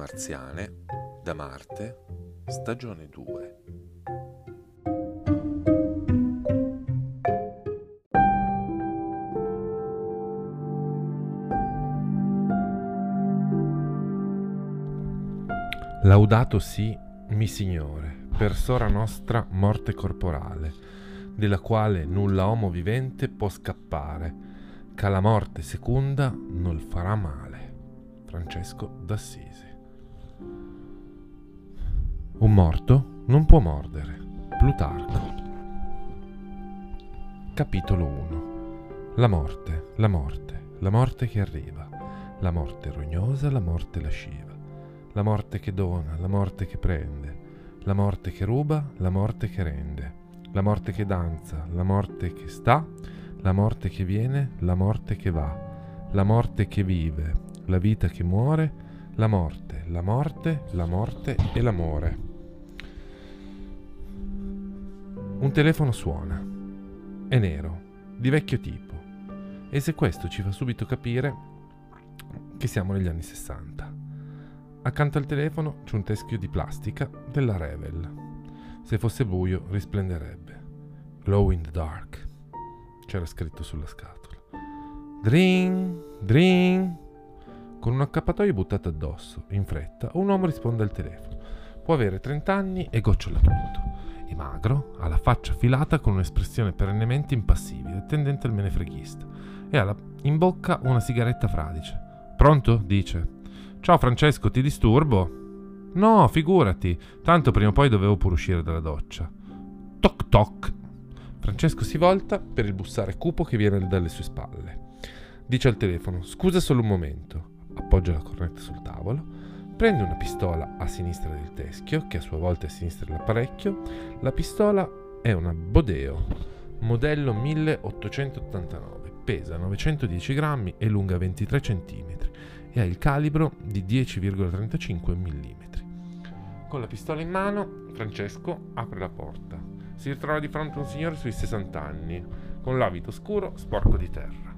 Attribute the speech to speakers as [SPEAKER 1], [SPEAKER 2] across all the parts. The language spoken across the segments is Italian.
[SPEAKER 1] marziane da Marte, stagione 2.
[SPEAKER 2] Laudato sì, mi Signore, per sora nostra morte corporale, della quale nulla homo vivente può scappare, che la morte secunda non farà male. Francesco d'Assisi. Un morto non può mordere. Plutarco. Capitolo 1. La morte, la morte, la morte che arriva, la morte rognosa, la morte lasciva, la morte che dona, la morte che prende, la morte che ruba, la morte che rende, la morte che danza, la morte che sta, la morte che viene, la morte che va, la morte che vive, la vita che muore, la morte, la morte, la morte e l'amore. Un telefono suona. È nero, di vecchio tipo. E se questo ci fa subito capire che siamo negli anni 60. Accanto al telefono c'è un teschio di plastica della Revel. Se fosse buio risplenderebbe. Glow in the dark c'era scritto sulla scatola. Dring, dring. Con un accappatoio buttato addosso, in fretta, un uomo risponde al telefono. Può avere 30 anni e gocciola tutto. È magro, ha la faccia filata con un'espressione perennemente impassibile, tendente al menefreghista, e ha in bocca una sigaretta fradice. Pronto? dice. Ciao Francesco, ti disturbo? No, figurati, tanto prima o poi dovevo pure uscire dalla doccia. Toc toc, Francesco si volta per il bussare cupo che viene dalle sue spalle. Dice al telefono: Scusa solo un momento. Appoggia la cornetta sul tavolo, prende una pistola a sinistra del teschio, che a sua volta è a sinistra dell'apparecchio. La pistola è una Bodeo, modello 1889, pesa 910 grammi e lunga 23 cm e ha il calibro di 10,35 mm. Con la pistola in mano, Francesco apre la porta si ritrova di fronte a un signore sui 60 anni, con l'abito scuro sporco di terra.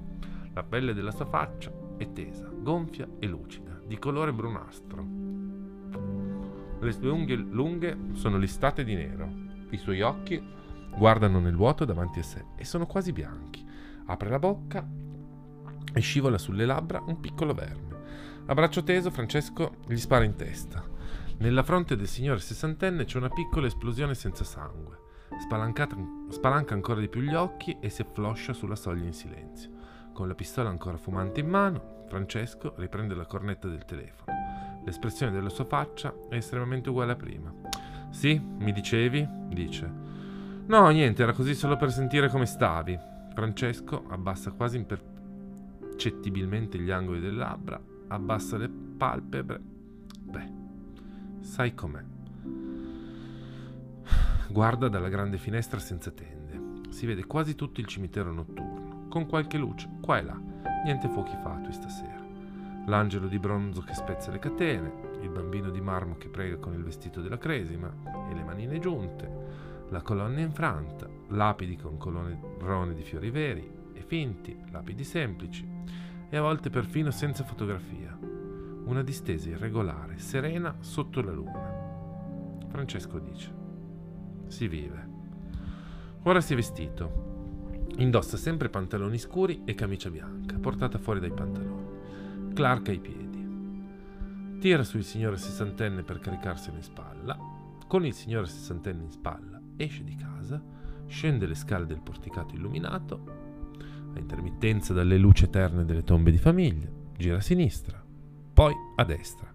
[SPEAKER 2] La pelle della sua faccia è tesa, gonfia e lucida, di colore brunastro. Le sue unghie lunghe sono listate di nero. I suoi occhi guardano nel vuoto davanti a sé e sono quasi bianchi. Apre la bocca e scivola sulle labbra un piccolo verme. A braccio teso Francesco gli spara in testa. Nella fronte del signore sessantenne c'è una piccola esplosione senza sangue. Spalanca ancora di più gli occhi e si affloscia sulla soglia in silenzio. Con la pistola ancora fumante in mano, Francesco riprende la cornetta del telefono. L'espressione della sua faccia è estremamente uguale a prima. Sì, mi dicevi? dice. No, niente, era così solo per sentire come stavi. Francesco abbassa quasi impercettibilmente gli angoli delle labbra, abbassa le palpebre. Beh, sai com'è. Guarda dalla grande finestra senza tende. Si vede quasi tutto il cimitero notturno, con qualche luce, qua e là. Niente fuochi fatui stasera. L'angelo di bronzo che spezza le catene, il bambino di marmo che prega con il vestito della cresima e le manine giunte, la colonna infranta, lapidi con colonne di fiori veri e finti, lapidi semplici, e a volte perfino senza fotografia. Una distesa irregolare, serena sotto la luna. Francesco dice si vive. Ora si è vestito. Indossa sempre pantaloni scuri e camicia bianca, portata fuori dai pantaloni. Clark ai piedi. Tira sul signore sessantenne per caricarselo in spalla. Con il signore sessantenne in spalla esce di casa, scende le scale del porticato illuminato, a intermittenza dalle luci eterne delle tombe di famiglia, gira a sinistra, poi a destra.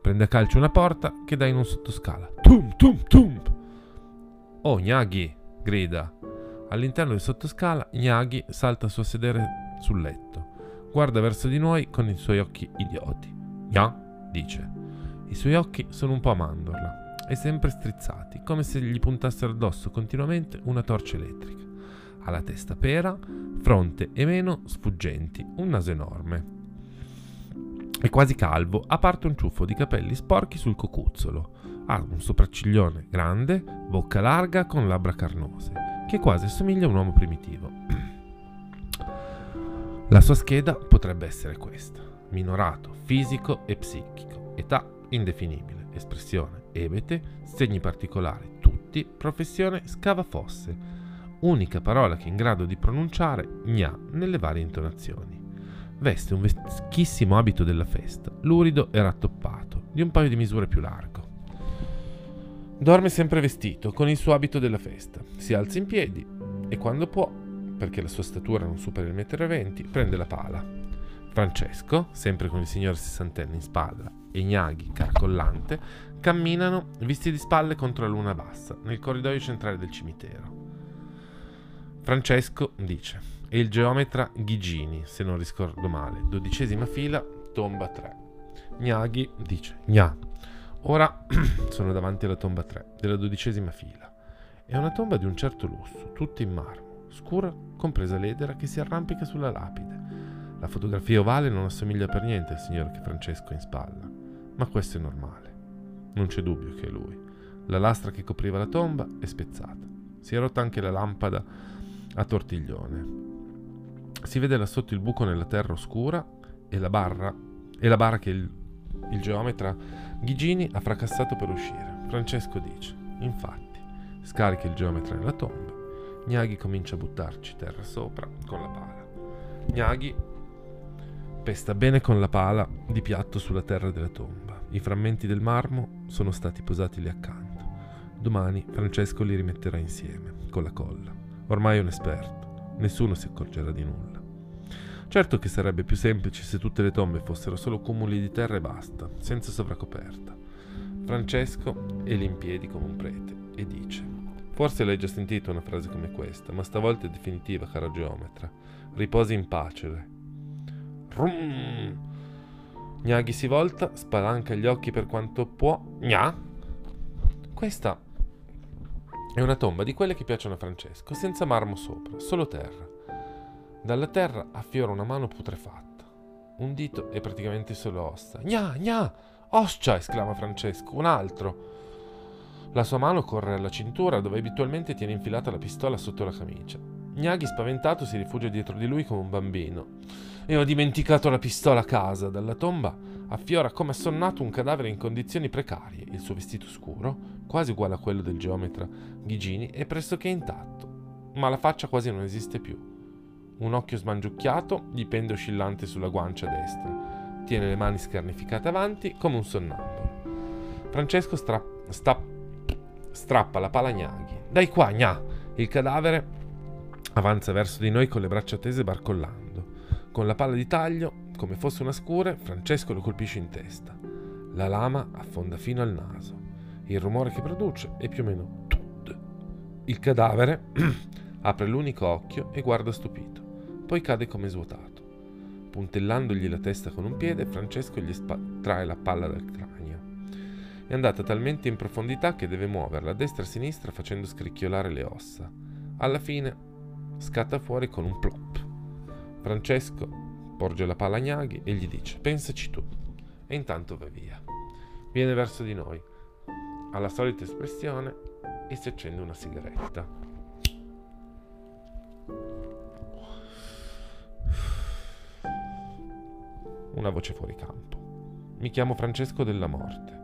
[SPEAKER 2] Prende a calcio una porta che dà in un sottoscala. Tum tum tum! Oh, Gnaghi! grida. All'interno del sottoscala, Gnaghi salta su a sedere sul letto. Guarda verso di noi con i suoi occhi idioti. Gna, dice. I suoi occhi sono un po' a mandorla e sempre strizzati, come se gli puntassero addosso continuamente una torcia elettrica. Ha la testa pera, fronte e meno sfuggenti, un naso enorme. È quasi calvo, a parte un ciuffo di capelli sporchi sul cocuzzolo. Ha un sopracciglione grande, bocca larga con labbra carnose, che quasi assomiglia a un uomo primitivo. La sua scheda potrebbe essere questa. Minorato, fisico e psichico. Età indefinibile, espressione, ebete, segni particolari, tutti, professione, scava fosse, unica parola che è in grado di pronunciare gna nelle varie intonazioni. Veste un vecchissimo abito della festa, lurido e rattoppato, di un paio di misure più largo. Dorme sempre vestito, con il suo abito della festa. Si alza in piedi e quando può, perché la sua statura non supera il 1,20 m, prende la pala. Francesco, sempre con il signore sessantenne in spalla e Gnaghi, carcollante, camminano visti di spalle contro la luna bassa, nel corridoio centrale del cimitero. Francesco dice, e il geometra Ghigini, se non ricordo male, dodicesima fila, tomba 3. Gnaghi dice, Gna, ora sono davanti alla tomba 3, della dodicesima fila. È una tomba di un certo lusso, tutta in marmo, scura, compresa l'edera che si arrampica sulla lapide. La fotografia ovale non assomiglia per niente al signore che Francesco ha in spalla, ma questo è normale. Non c'è dubbio che è lui. La lastra che copriva la tomba è spezzata. Si è rotta anche la lampada a tortiglione. Si vede là sotto il buco nella terra oscura e la barra, e la barra che il, il geometra Ghigini ha fracassato per uscire. Francesco dice, infatti, scarica il geometra nella tomba. Gnaghi comincia a buttarci terra sopra con la pala. Gnaghi pesta bene con la pala di piatto sulla terra della tomba. I frammenti del marmo sono stati posati lì accanto. Domani Francesco li rimetterà insieme, con la colla. Ormai è un esperto, nessuno si accorgerà di nulla. Certo che sarebbe più semplice se tutte le tombe fossero solo cumuli di terra e basta, senza sovracoperta. Francesco è lì in piedi come un prete e dice: Forse l'hai già sentito una frase come questa, ma stavolta è definitiva, cara geometra. Riposi in pace. Rum! Gnaghi si volta, spalanca gli occhi per quanto può. Gna! Questa è una tomba di quelle che piacciono a Francesco, senza marmo sopra, solo terra. Dalla terra affiora una mano putrefatta. Un dito è praticamente solo ossa. Gna, gna! Oscia! esclama Francesco. Un altro. La sua mano corre alla cintura dove abitualmente tiene infilata la pistola sotto la camicia. Gnaghi spaventato si rifugia dietro di lui come un bambino. E ho dimenticato la pistola a casa. Dalla tomba affiora come assonnato un cadavere in condizioni precarie. Il suo vestito scuro, quasi uguale a quello del geometra Ghigini, è pressoché intatto, ma la faccia quasi non esiste più. Un occhio smangiucchiato gli pende oscillante sulla guancia destra. Tiene le mani scarnificate avanti come un sonnambulo. Francesco stra- sta- strappa la pala Gnaghi. Dai qua, Gna! Il cadavere avanza verso di noi con le braccia tese barcollando. Con la palla di taglio, come fosse una scure, Francesco lo colpisce in testa. La lama affonda fino al naso. Il rumore che produce è più o meno tut. Il cadavere apre l'unico occhio e guarda stupito. Poi cade come svuotato. Puntellandogli la testa con un piede, Francesco gli trae la palla dal cranio. È andata talmente in profondità che deve muoverla a destra e a sinistra facendo scricchiolare le ossa. Alla fine scatta fuori con un plop. Francesco porge la palla a Gnaghi e gli dice: Pensaci tu. E intanto va via. Viene verso di noi, ha la solita espressione e si accende una sigaretta. Una voce fuori campo. Mi chiamo Francesco della Morte.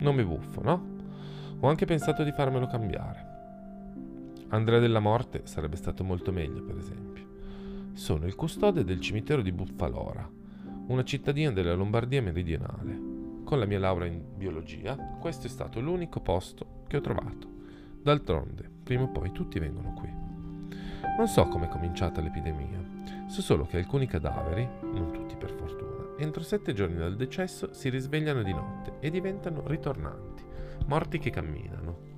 [SPEAKER 2] Nome buffo, no? Ho anche pensato di farmelo cambiare. Andrea della Morte sarebbe stato molto meglio, per esempio. Sono il custode del cimitero di Buffalora, una cittadina della Lombardia meridionale. Con la mia laurea in biologia, questo è stato l'unico posto che ho trovato. D'altronde, prima o poi tutti vengono qui. Non so come è cominciata l'epidemia, so solo che alcuni cadaveri, non tutti entro sette giorni dal decesso si risvegliano di notte e diventano ritornanti, morti che camminano.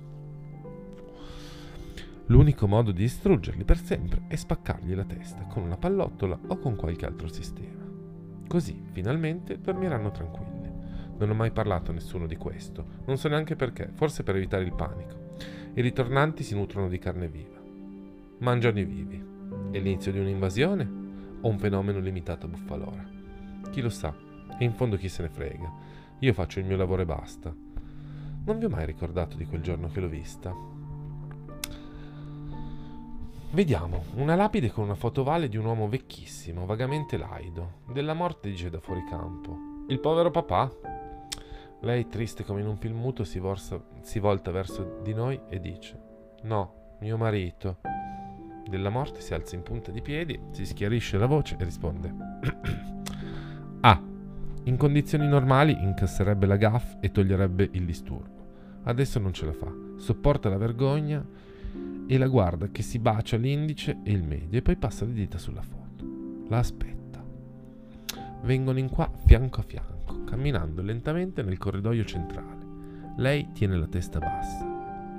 [SPEAKER 2] L'unico modo di distruggerli per sempre è spaccargli la testa con una pallottola o con qualche altro sistema. Così, finalmente, dormiranno tranquilli. Non ho mai parlato a nessuno di questo, non so neanche perché, forse per evitare il panico. I ritornanti si nutrono di carne viva. Mangiano i vivi. È l'inizio di un'invasione o un fenomeno limitato a Buffalora? Chi lo sa? E in fondo chi se ne frega. Io faccio il mio lavoro e basta. Non vi ho mai ricordato di quel giorno che l'ho vista. Vediamo una lapide con una fotovale di un uomo vecchissimo, vagamente laido. Della morte dice da fuori campo. Il povero papà? Lei, triste come in un film muto, si, vorsa, si volta verso di noi e dice: No, mio marito. Della morte si alza in punta di piedi, si schiarisce la voce e risponde: Ah, in condizioni normali incasserebbe la gaff e toglierebbe il disturbo. Adesso non ce la fa, sopporta la vergogna e la guarda che si bacia l'indice e il medio e poi passa le dita sulla foto. La aspetta. Vengono in qua fianco a fianco, camminando lentamente nel corridoio centrale. Lei tiene la testa bassa.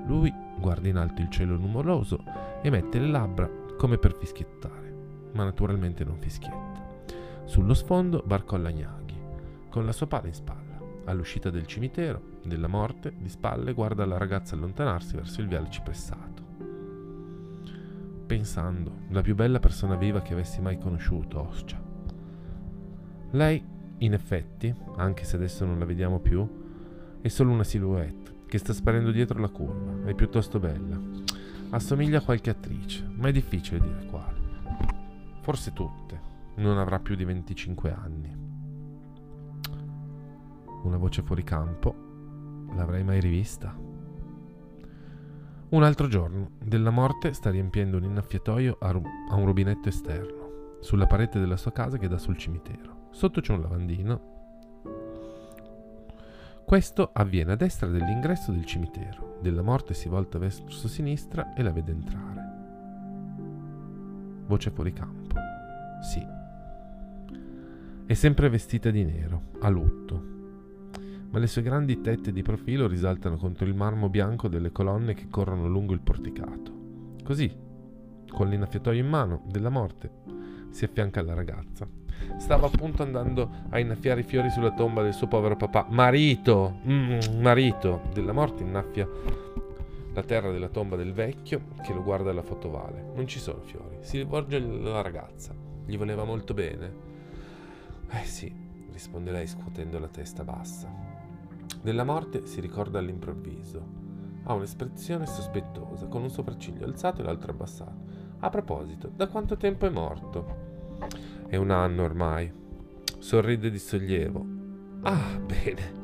[SPEAKER 2] Lui guarda in alto il cielo nuvoloso e mette le labbra come per fischiettare, ma naturalmente non fischietta. Sullo sfondo barcolla Gnaghi con la sua pala in spalla. All'uscita del cimitero, della morte, di spalle guarda la ragazza allontanarsi verso il viale cipressato. Pensando, la più bella persona viva che avessi mai conosciuto, Oscia. Lei, in effetti, anche se adesso non la vediamo più, è solo una silhouette che sta sparendo dietro la curva. È piuttosto bella. Assomiglia a qualche attrice, ma è difficile dire quale. Forse tutte. Non avrà più di 25 anni una voce fuori campo, l'avrei mai rivista? Un altro giorno, della morte sta riempiendo un innaffiatoio a, ru- a un rubinetto esterno, sulla parete della sua casa che dà sul cimitero. Sotto c'è un lavandino. Questo avviene a destra dell'ingresso del cimitero. Della morte si volta verso sinistra e la vede entrare. Voce fuori campo. Sì. È sempre vestita di nero, a lutto, ma le sue grandi tette di profilo risaltano contro il marmo bianco delle colonne che corrono lungo il porticato. Così, con l'innaffiatoio in mano, della morte, si affianca alla ragazza. Stava appunto andando a innaffiare i fiori sulla tomba del suo povero papà. Marito! Mm, marito! Della morte innaffia la terra della tomba del vecchio che lo guarda alla fotovale. Non ci sono fiori. Si rivolge alla ragazza. Gli voleva molto bene. Eh sì, risponde lei scuotendo la testa bassa. Della morte si ricorda all'improvviso. Ha un'espressione sospettosa, con un sopracciglio alzato e l'altro abbassato. A proposito, da quanto tempo è morto? È un anno ormai. Sorride di sollievo. Ah, bene.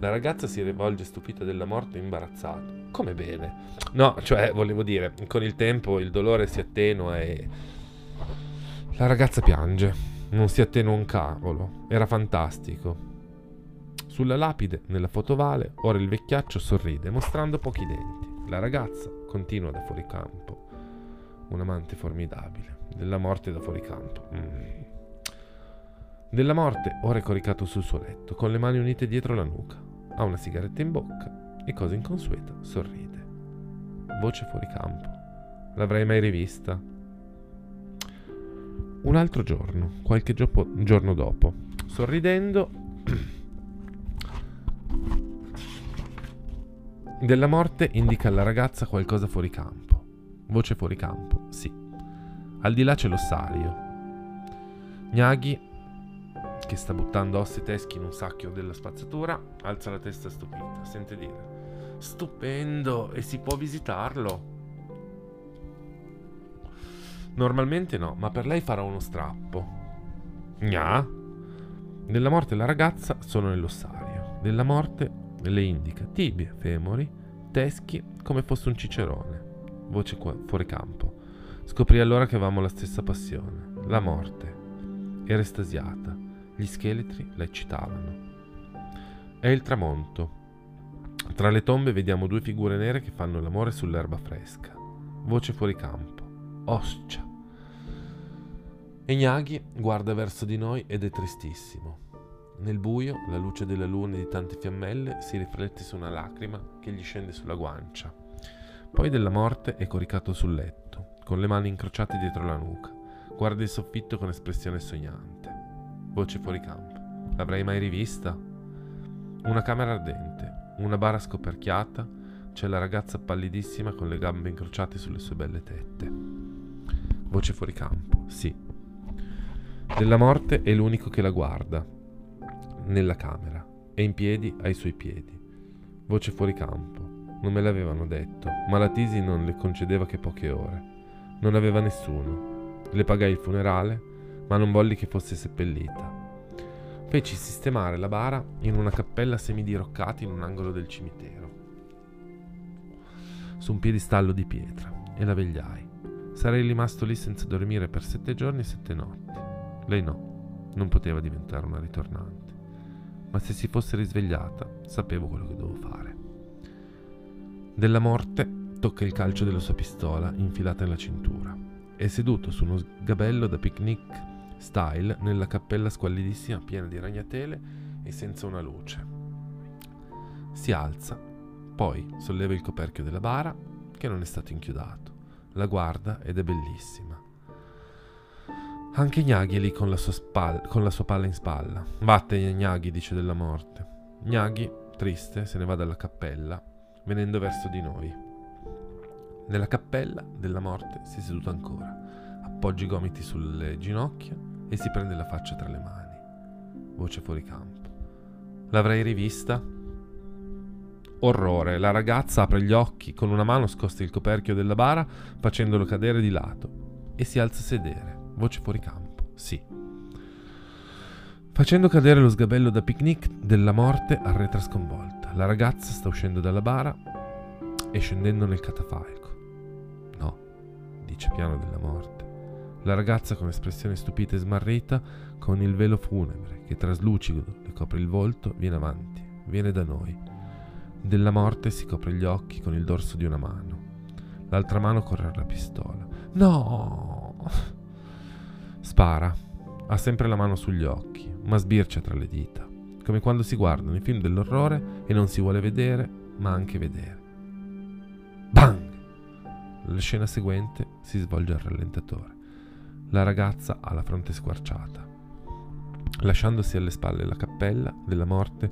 [SPEAKER 2] La ragazza si rivolge stupita della morte imbarazzato. Come bene? No, cioè, volevo dire, con il tempo il dolore si attenua e... La ragazza piange. Non si attenua un cavolo. Era fantastico. Sulla lapide, nella fotovale, ora il vecchiaccio sorride, mostrando pochi denti. La ragazza continua da fuori campo. Un amante formidabile. Della morte da fuori campo. Mm. Della morte, ora è coricato sul suo letto, con le mani unite dietro la nuca. Ha una sigaretta in bocca e, cosa inconsueta, sorride. Voce fuori campo. L'avrei mai rivista? Un altro giorno, qualche giopo- giorno dopo, sorridendo, Della morte indica alla ragazza qualcosa fuori campo. Voce fuori campo, sì. Al di là c'è l'ossario. Gnaghi, che sta buttando ossi teschi in un sacchio della spazzatura, alza la testa stupita. Sente dire: Stupendo! E si può visitarlo? Normalmente no, ma per lei farà uno strappo. Gna? Della morte la ragazza sono nell'ossario. Della morte le indica tibie, femori, teschi come fosse un cicerone. Voce fuori campo. Scoprì allora che avevamo la stessa passione, la morte. Era estasiata, gli scheletri la eccitavano. È il tramonto. Tra le tombe vediamo due figure nere che fanno l'amore sull'erba fresca. Voce fuori campo. Oscia. E Gnaghi guarda verso di noi ed è tristissimo. Nel buio, la luce della luna e di tante fiammelle si riflette su una lacrima che gli scende sulla guancia. Poi della morte è coricato sul letto, con le mani incrociate dietro la nuca. Guarda il soffitto con espressione sognante. Voce fuori campo. L'avrei mai rivista? Una camera ardente, una bara scoperchiata, c'è la ragazza pallidissima con le gambe incrociate sulle sue belle tette. Voce fuori campo, sì. Della morte è l'unico che la guarda, nella camera e in piedi ai suoi piedi. Voce fuori campo. Non me l'avevano detto, ma la Tisi non le concedeva che poche ore. Non aveva nessuno. Le pagai il funerale, ma non volli che fosse seppellita. Feci sistemare la bara in una cappella semidiroccata in un angolo del cimitero, su un piedistallo di pietra, e la vegliai. Sarei rimasto lì senza dormire per sette giorni e sette notti. Lei no, non poteva diventare una ritornante. Ma se si fosse risvegliata, sapevo quello che dovevo fare. Della morte tocca il calcio della sua pistola infilata nella cintura. È seduto su uno sgabello da picnic style nella cappella squallidissima piena di ragnatele e senza una luce. Si alza, poi solleva il coperchio della bara che non è stato inchiodato. La guarda ed è bellissima. Anche Gnaghi è lì con la, sua spalla, con la sua palla in spalla. Vattene, Gnaghi, dice della morte. Gnaghi, triste, se ne va dalla cappella, venendo verso di noi. Nella cappella della morte si è seduto ancora, appoggia i gomiti sulle ginocchia e si prende la faccia tra le mani. Voce fuori campo. L'avrei rivista? Orrore. La ragazza apre gli occhi, con una mano scosta il coperchio della bara, facendolo cadere di lato, e si alza a sedere. Voce fuori campo. Sì. Facendo cadere lo sgabello da picnic della morte arretra sconvolta. La ragazza sta uscendo dalla bara e scendendo nel catafalco. No, dice piano della morte. La ragazza con espressione stupita e smarrita, con il velo funebre che traslucido le copre il volto, viene avanti, viene da noi. Della morte si copre gli occhi con il dorso di una mano. L'altra mano corre alla pistola. No! Spara. Ha sempre la mano sugli occhi, ma sbircia tra le dita, come quando si guardano i film dell'orrore e non si vuole vedere, ma anche vedere. Bang! La scena seguente si svolge al rallentatore. La ragazza ha la fronte squarciata. Lasciandosi alle spalle la cappella della morte,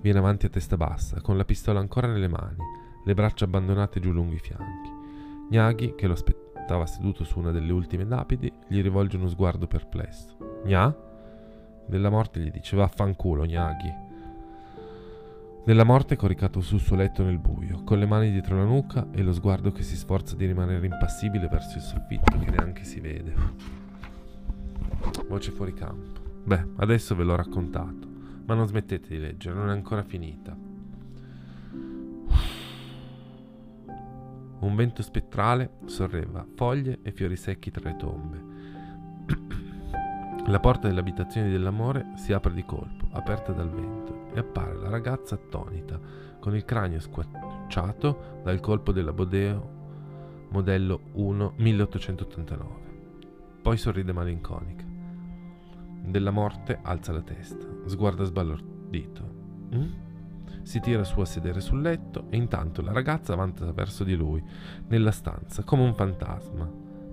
[SPEAKER 2] viene avanti a testa bassa, con la pistola ancora nelle mani, le braccia abbandonate giù lungo i fianchi. Gnaghi, che lo aspettava seduto su una delle ultime lapidi, gli rivolge uno sguardo perplesso. Gna? Della morte gli dice vaffanculo, Gnaghi. Della morte coricato sul suo letto nel buio, con le mani dietro la nuca e lo sguardo che si sforza di rimanere impassibile verso il soffitto che neanche si vede. Voce fuori campo. Beh, adesso ve l'ho raccontato, ma non smettete di leggere, non è ancora finita. Un vento spettrale sorreva foglie e fiori secchi tra le tombe. La porta dell'abitazione dell'amore si apre di colpo, aperta dal vento, e appare la ragazza attonita, con il cranio squarciato dal colpo della Bodeo modello 1 1889. Poi sorride malinconica. Della morte alza la testa, sguarda sbalordito. Mm? Si tira su a sedere sul letto e intanto la ragazza avanza verso di lui, nella stanza, come un fantasma,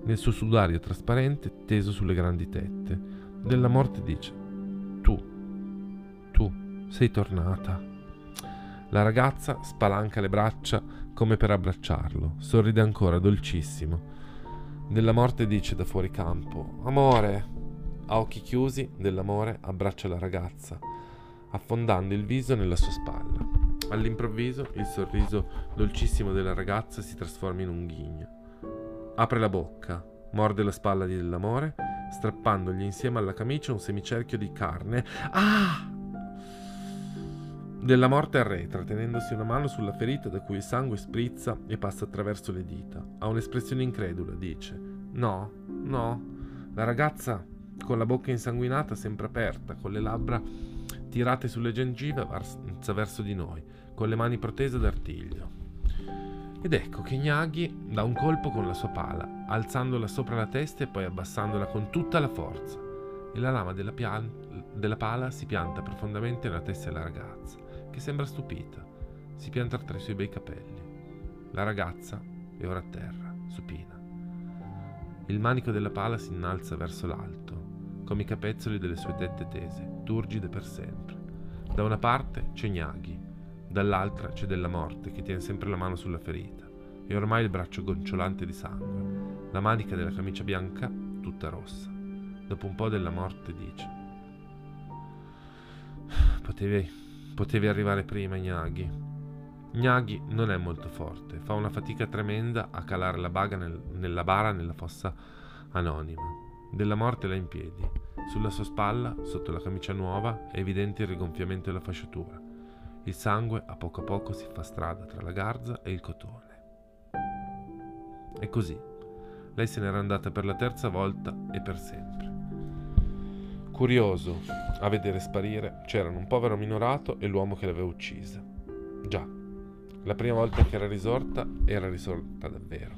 [SPEAKER 2] nel suo sudario trasparente teso sulle grandi tette. Della morte dice, tu, tu, sei tornata. La ragazza spalanca le braccia come per abbracciarlo, sorride ancora, dolcissimo. Della morte dice da fuori campo, amore. A occhi chiusi, dell'amore abbraccia la ragazza, affondando il viso nella sua spalla. All'improvviso il sorriso dolcissimo della ragazza si trasforma in un ghigno. Apre la bocca, morde la spalla di dell'amore, strappandogli insieme alla camicia un semicerchio di carne. Ah! Della morte arretra, tenendosi una mano sulla ferita da cui il sangue sprizza e passa attraverso le dita. Ha un'espressione incredula, dice. No, no. La ragazza, con la bocca insanguinata, sempre aperta, con le labbra tirate sulle gengive, avanza verso di noi, con le mani protese d'artiglio. Ed ecco che Gnaghi dà un colpo con la sua pala, alzandola sopra la testa e poi abbassandola con tutta la forza. E la lama della, pian- della pala si pianta profondamente nella testa della ragazza che sembra stupita. Si pianta tra i suoi bei capelli. La ragazza è ora a terra, supina. Il manico della pala si innalza verso l'alto, come i capezzoli delle sue tette tese, turgide per sempre. Da una parte c'è Gnaghi, dall'altra c'è della morte che tiene sempre la mano sulla ferita, e ormai il braccio gocciolante di sangue, la manica della camicia bianca tutta rossa. Dopo un po' della morte dice: Potevi Potevi arrivare prima, Gnaghi. Gnaghi non è molto forte, fa una fatica tremenda a calare la baga nel, nella bara nella fossa anonima. Della morte là in piedi. Sulla sua spalla, sotto la camicia nuova, è evidente il rigonfiamento della fasciatura. Il sangue a poco a poco si fa strada tra la garza e il cotone. E così, lei se n'era andata per la terza volta e per sempre. Curioso a vedere sparire c'erano un povero minorato e l'uomo che l'aveva uccisa. Già, la prima volta che era risorta era risorta davvero,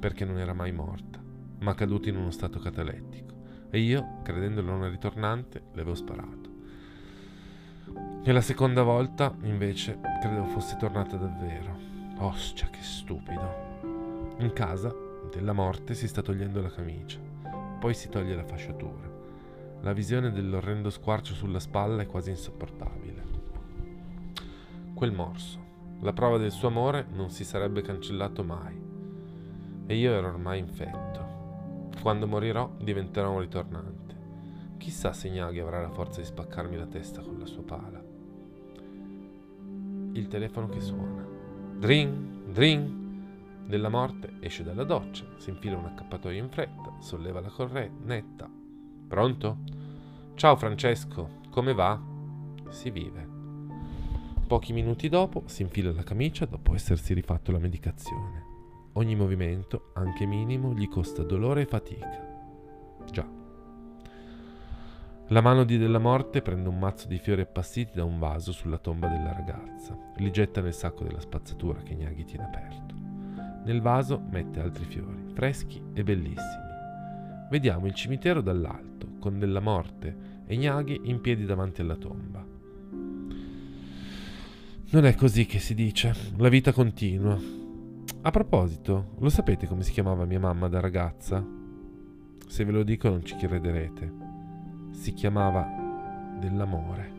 [SPEAKER 2] perché non era mai morta, ma caduta in uno stato catalettico. E io, credendolo una ritornante, le avevo sparato. E la seconda volta, invece, credevo fosse tornata davvero. Ostia, che stupido. In casa della morte si sta togliendo la camicia, poi si toglie la fasciatura. La visione dell'orrendo squarcio sulla spalla è quasi insopportabile. Quel morso, la prova del suo amore, non si sarebbe cancellato mai. E io ero ormai infetto. Quando morirò diventerò un ritornante. Chissà se Gnaghi avrà la forza di spaccarmi la testa con la sua pala. Il telefono che suona. Dring, dring. Della morte esce dalla doccia, si infila un accappatoio in fretta, solleva la cornetta. Pronto? Ciao Francesco, come va? Si vive. Pochi minuti dopo si infila la camicia dopo essersi rifatto la medicazione. Ogni movimento, anche minimo, gli costa dolore e fatica. Già. La mano di della morte prende un mazzo di fiori appassiti da un vaso sulla tomba della ragazza, li getta nel sacco della spazzatura che Gnaghi tiene aperto. Nel vaso mette altri fiori, freschi e bellissimi. Vediamo il cimitero dall'alto, con della morte e Gnaghi in piedi davanti alla tomba. Non è così che si dice, la vita continua. A proposito, lo sapete come si chiamava mia mamma da ragazza? Se ve lo dico non ci crederete. Si chiamava dell'amore.